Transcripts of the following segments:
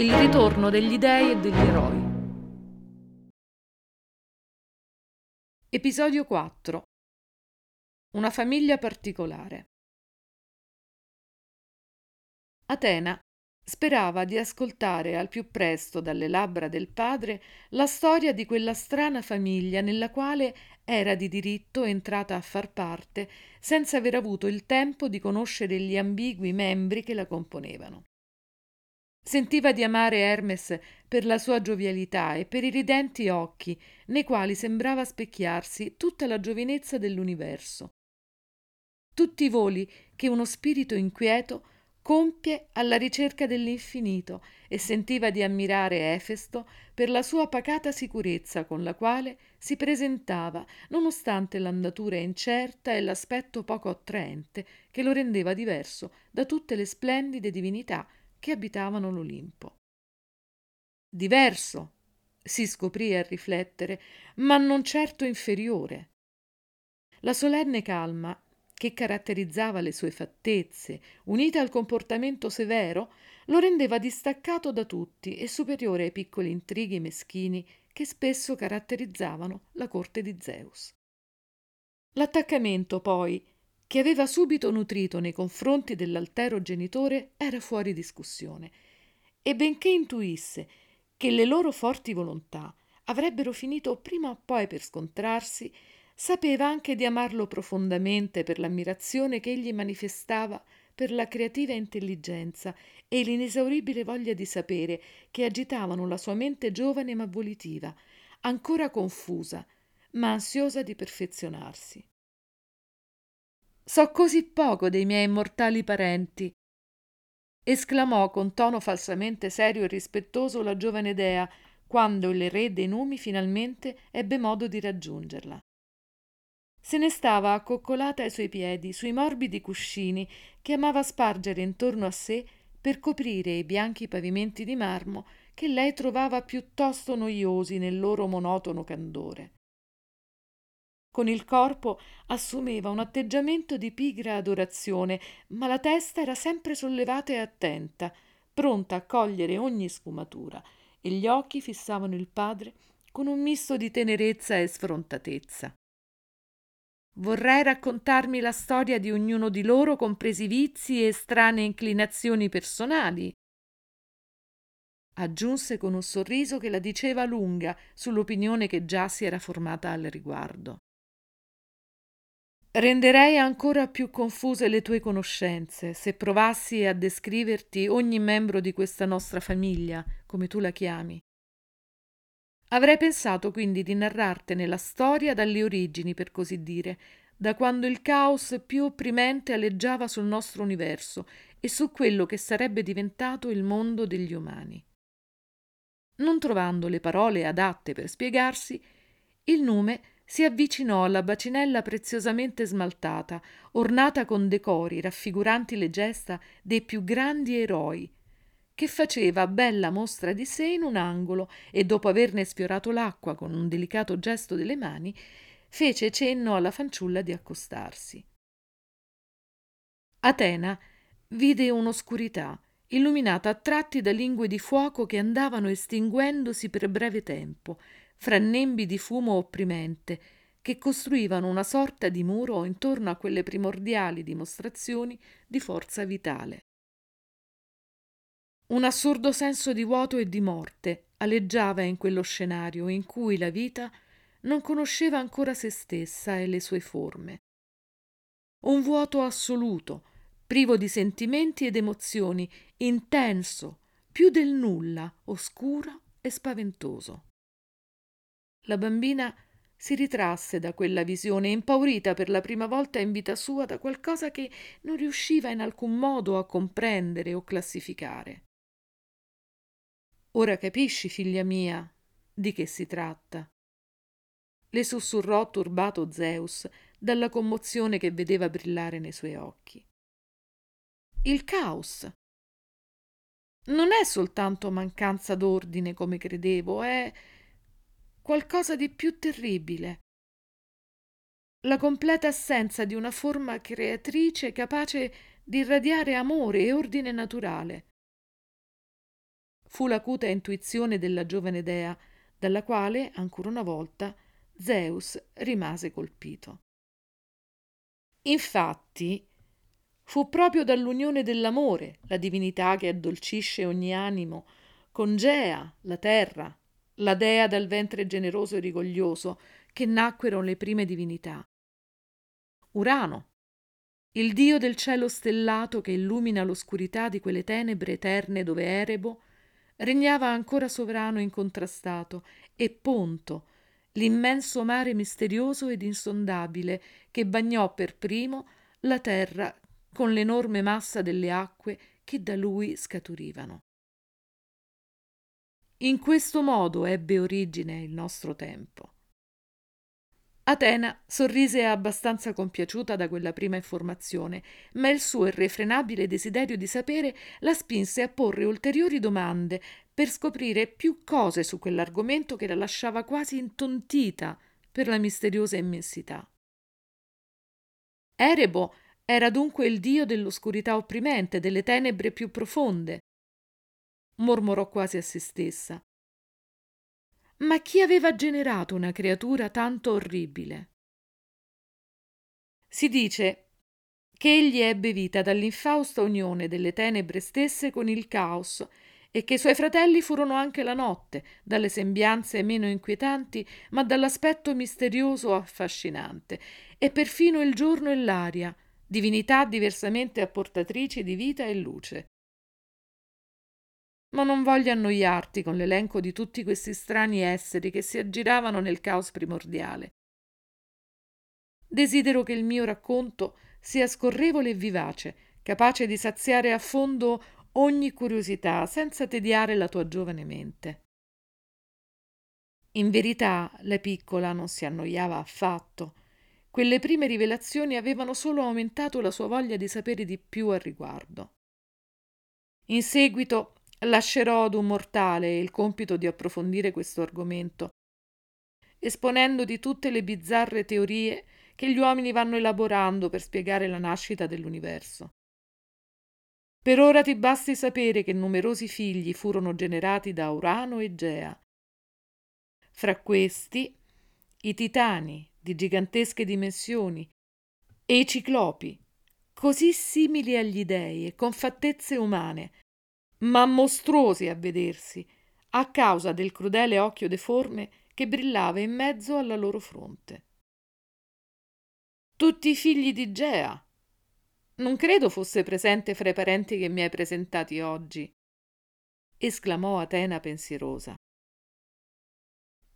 Il ritorno degli dei e degli eroi. Episodio 4 Una famiglia particolare. Atena sperava di ascoltare al più presto dalle labbra del padre la storia di quella strana famiglia nella quale era di diritto entrata a far parte senza aver avuto il tempo di conoscere gli ambigui membri che la componevano. Sentiva di amare Hermes per la sua giovialità e per i ridenti occhi nei quali sembrava specchiarsi tutta la giovinezza dell'universo. Tutti i voli che uno spirito inquieto compie alla ricerca dell'infinito e sentiva di ammirare Efesto per la sua pacata sicurezza con la quale si presentava, nonostante l'andatura incerta e l'aspetto poco attraente che lo rendeva diverso da tutte le splendide divinità che abitavano l'Olimpo. Diverso, si scoprì a riflettere, ma non certo inferiore. La solenne calma che caratterizzava le sue fattezze, unita al comportamento severo, lo rendeva distaccato da tutti e superiore ai piccoli intrighi meschini che spesso caratterizzavano la corte di Zeus. L'attaccamento, poi, che aveva subito nutrito nei confronti dell'altero genitore era fuori discussione, e benché intuisse che le loro forti volontà avrebbero finito prima o poi per scontrarsi, Sapeva anche di amarlo profondamente per l'ammirazione che egli manifestava per la creativa intelligenza e l'inesauribile voglia di sapere che agitavano la sua mente giovane ma volitiva, ancora confusa, ma ansiosa di perfezionarsi. So così poco dei miei immortali parenti, esclamò con tono falsamente serio e rispettoso la giovane dea, quando il re dei numi finalmente ebbe modo di raggiungerla. Se ne stava accoccolata ai suoi piedi, sui morbidi cuscini che amava spargere intorno a sé per coprire i bianchi pavimenti di marmo che lei trovava piuttosto noiosi nel loro monotono candore. Con il corpo assumeva un atteggiamento di pigra adorazione, ma la testa era sempre sollevata e attenta, pronta a cogliere ogni sfumatura, e gli occhi fissavano il padre con un misto di tenerezza e sfrontatezza. Vorrei raccontarmi la storia di ognuno di loro, compresi vizi e strane inclinazioni personali. Aggiunse con un sorriso che la diceva lunga sull'opinione che già si era formata al riguardo. Renderei ancora più confuse le tue conoscenze se provassi a descriverti ogni membro di questa nostra famiglia, come tu la chiami. Avrei pensato quindi di narrartene la storia dalle origini, per così dire, da quando il caos più opprimente aleggiava sul nostro universo e su quello che sarebbe diventato il mondo degli umani. Non trovando le parole adatte per spiegarsi, il nume si avvicinò alla bacinella preziosamente smaltata, ornata con decori raffiguranti le gesta dei più grandi eroi, che faceva bella mostra di sé in un angolo e dopo averne sfiorato l'acqua con un delicato gesto delle mani, fece cenno alla fanciulla di accostarsi. Atena vide un'oscurità, illuminata a tratti da lingue di fuoco che andavano estinguendosi per breve tempo, fra nembi di fumo opprimente, che costruivano una sorta di muro intorno a quelle primordiali dimostrazioni di forza vitale. Un assurdo senso di vuoto e di morte aleggiava in quello scenario in cui la vita non conosceva ancora se stessa e le sue forme. Un vuoto assoluto, privo di sentimenti ed emozioni, intenso, più del nulla, oscuro e spaventoso. La bambina si ritrasse da quella visione, impaurita per la prima volta in vita sua da qualcosa che non riusciva in alcun modo a comprendere o classificare. Ora capisci, figlia mia, di che si tratta. Le sussurrò turbato Zeus dalla commozione che vedeva brillare nei suoi occhi. Il caos. Non è soltanto mancanza d'ordine come credevo, è qualcosa di più terribile. La completa assenza di una forma creatrice capace di irradiare amore e ordine naturale fu l'acuta intuizione della giovane dea, dalla quale, ancora una volta, Zeus rimase colpito. Infatti, fu proprio dall'unione dell'amore, la divinità che addolcisce ogni animo, con Gea, la terra, la dea dal ventre generoso e rigoglioso, che nacquero le prime divinità. Urano, il dio del cielo stellato che illumina l'oscurità di quelle tenebre eterne dove Erebo regnava ancora sovrano incontrastato, e Ponto, l'immenso mare misterioso ed insondabile che bagnò per primo la terra con l'enorme massa delle acque che da lui scaturivano. In questo modo ebbe origine il nostro tempo. Atena sorrise abbastanza compiaciuta da quella prima informazione, ma il suo irrefrenabile desiderio di sapere la spinse a porre ulteriori domande per scoprire più cose su quell'argomento che la lasciava quasi intontita per la misteriosa immensità. Erebo era dunque il dio dell'oscurità opprimente, delle tenebre più profonde. Mormorò quasi a se stessa. Ma chi aveva generato una creatura tanto orribile? Si dice che egli ebbe vita dall'infausta unione delle tenebre stesse con il caos e che i suoi fratelli furono anche la notte, dalle sembianze meno inquietanti, ma dall'aspetto misterioso affascinante, e perfino il giorno e l'aria, divinità diversamente apportatrici di vita e luce ma non voglio annoiarti con l'elenco di tutti questi strani esseri che si aggiravano nel caos primordiale. Desidero che il mio racconto sia scorrevole e vivace, capace di saziare a fondo ogni curiosità senza tediare la tua giovane mente. In verità, la piccola non si annoiava affatto. Quelle prime rivelazioni avevano solo aumentato la sua voglia di sapere di più al riguardo. In seguito Lascerò ad un mortale il compito di approfondire questo argomento, esponendo di tutte le bizzarre teorie che gli uomini vanno elaborando per spiegare la nascita dell'universo. Per ora ti basti sapere che numerosi figli furono generati da Urano e Gea. Fra questi i titani di gigantesche dimensioni e i ciclopi, così simili agli dei e con fattezze umane, ma mostruosi a vedersi, a causa del crudele occhio deforme che brillava in mezzo alla loro fronte. Tutti i figli di Gea. Non credo fosse presente fra i parenti che mi hai presentati oggi, esclamò Atena pensierosa.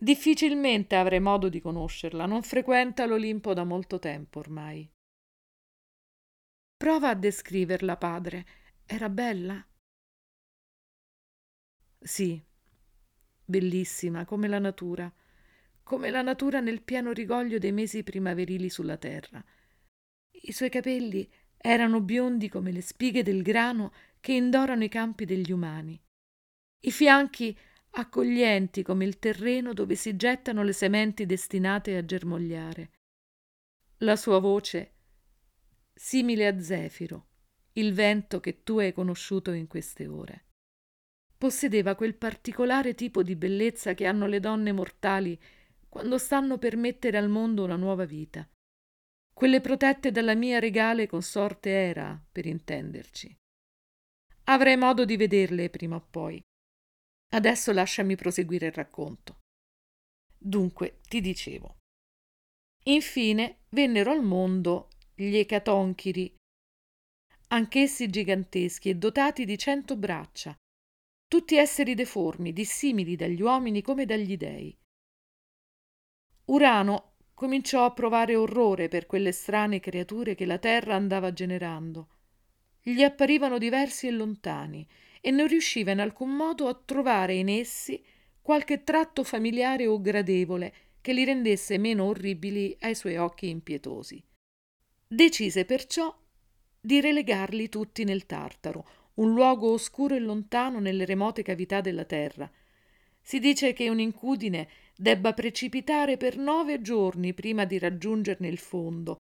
Difficilmente avrei modo di conoscerla, non frequenta l'Olimpo da molto tempo ormai. Prova a descriverla, padre. Era bella? Sì, bellissima come la natura, come la natura nel pieno rigoglio dei mesi primaverili sulla terra. I suoi capelli erano biondi come le spighe del grano che indorano i campi degli umani. I fianchi accoglienti come il terreno dove si gettano le sementi destinate a germogliare. La sua voce simile a Zefiro, il vento che tu hai conosciuto in queste ore possedeva quel particolare tipo di bellezza che hanno le donne mortali quando stanno per mettere al mondo una nuova vita. Quelle protette dalla mia regale consorte Era, per intenderci. Avrei modo di vederle prima o poi. Adesso lasciami proseguire il racconto. Dunque, ti dicevo. Infine vennero al mondo gli ecatonchiri, anch'essi giganteschi e dotati di cento braccia, tutti esseri deformi, dissimili dagli uomini come dagli dei. Urano cominciò a provare orrore per quelle strane creature che la terra andava generando. Gli apparivano diversi e lontani e non riusciva in alcun modo a trovare in essi qualche tratto familiare o gradevole che li rendesse meno orribili ai suoi occhi impietosi. Decise perciò di relegarli tutti nel Tartaro, un luogo oscuro e lontano nelle remote cavità della terra. Si dice che un'incudine debba precipitare per nove giorni prima di raggiungerne il fondo,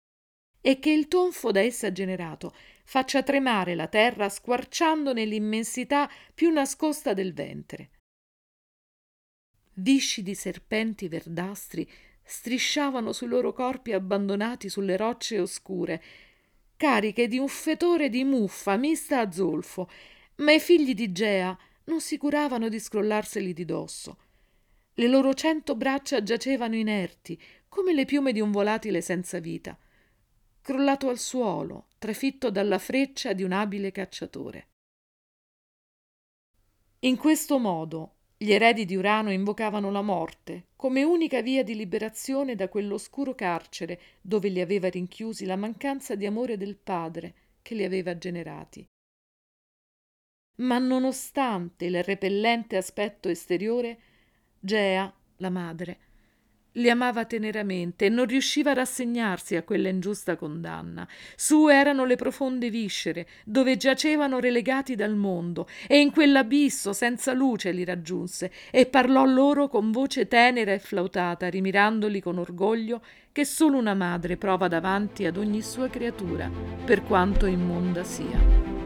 e che il tonfo da essa generato faccia tremare la terra squarciandone l'immensità più nascosta del ventre. Viscidi serpenti verdastri strisciavano sui loro corpi abbandonati sulle rocce oscure, cariche di un fetore di muffa mista a zolfo, ma i figli di Gea non si curavano di scrollarseli di dosso. Le loro cento braccia giacevano inerti, come le piume di un volatile senza vita, crollato al suolo, trafitto dalla freccia di un abile cacciatore. In questo modo gli eredi di Urano invocavano la morte come unica via di liberazione da quell'oscuro carcere dove li aveva rinchiusi la mancanza di amore del padre che li aveva generati. Ma nonostante il repellente aspetto esteriore, Gea, la madre, li amava teneramente e non riusciva a rassegnarsi a quella ingiusta condanna. Sue erano le profonde viscere, dove giacevano relegati dal mondo, e in quell'abisso senza luce li raggiunse e parlò loro con voce tenera e flautata, rimirandoli con orgoglio che solo una madre prova davanti ad ogni sua creatura, per quanto immonda sia.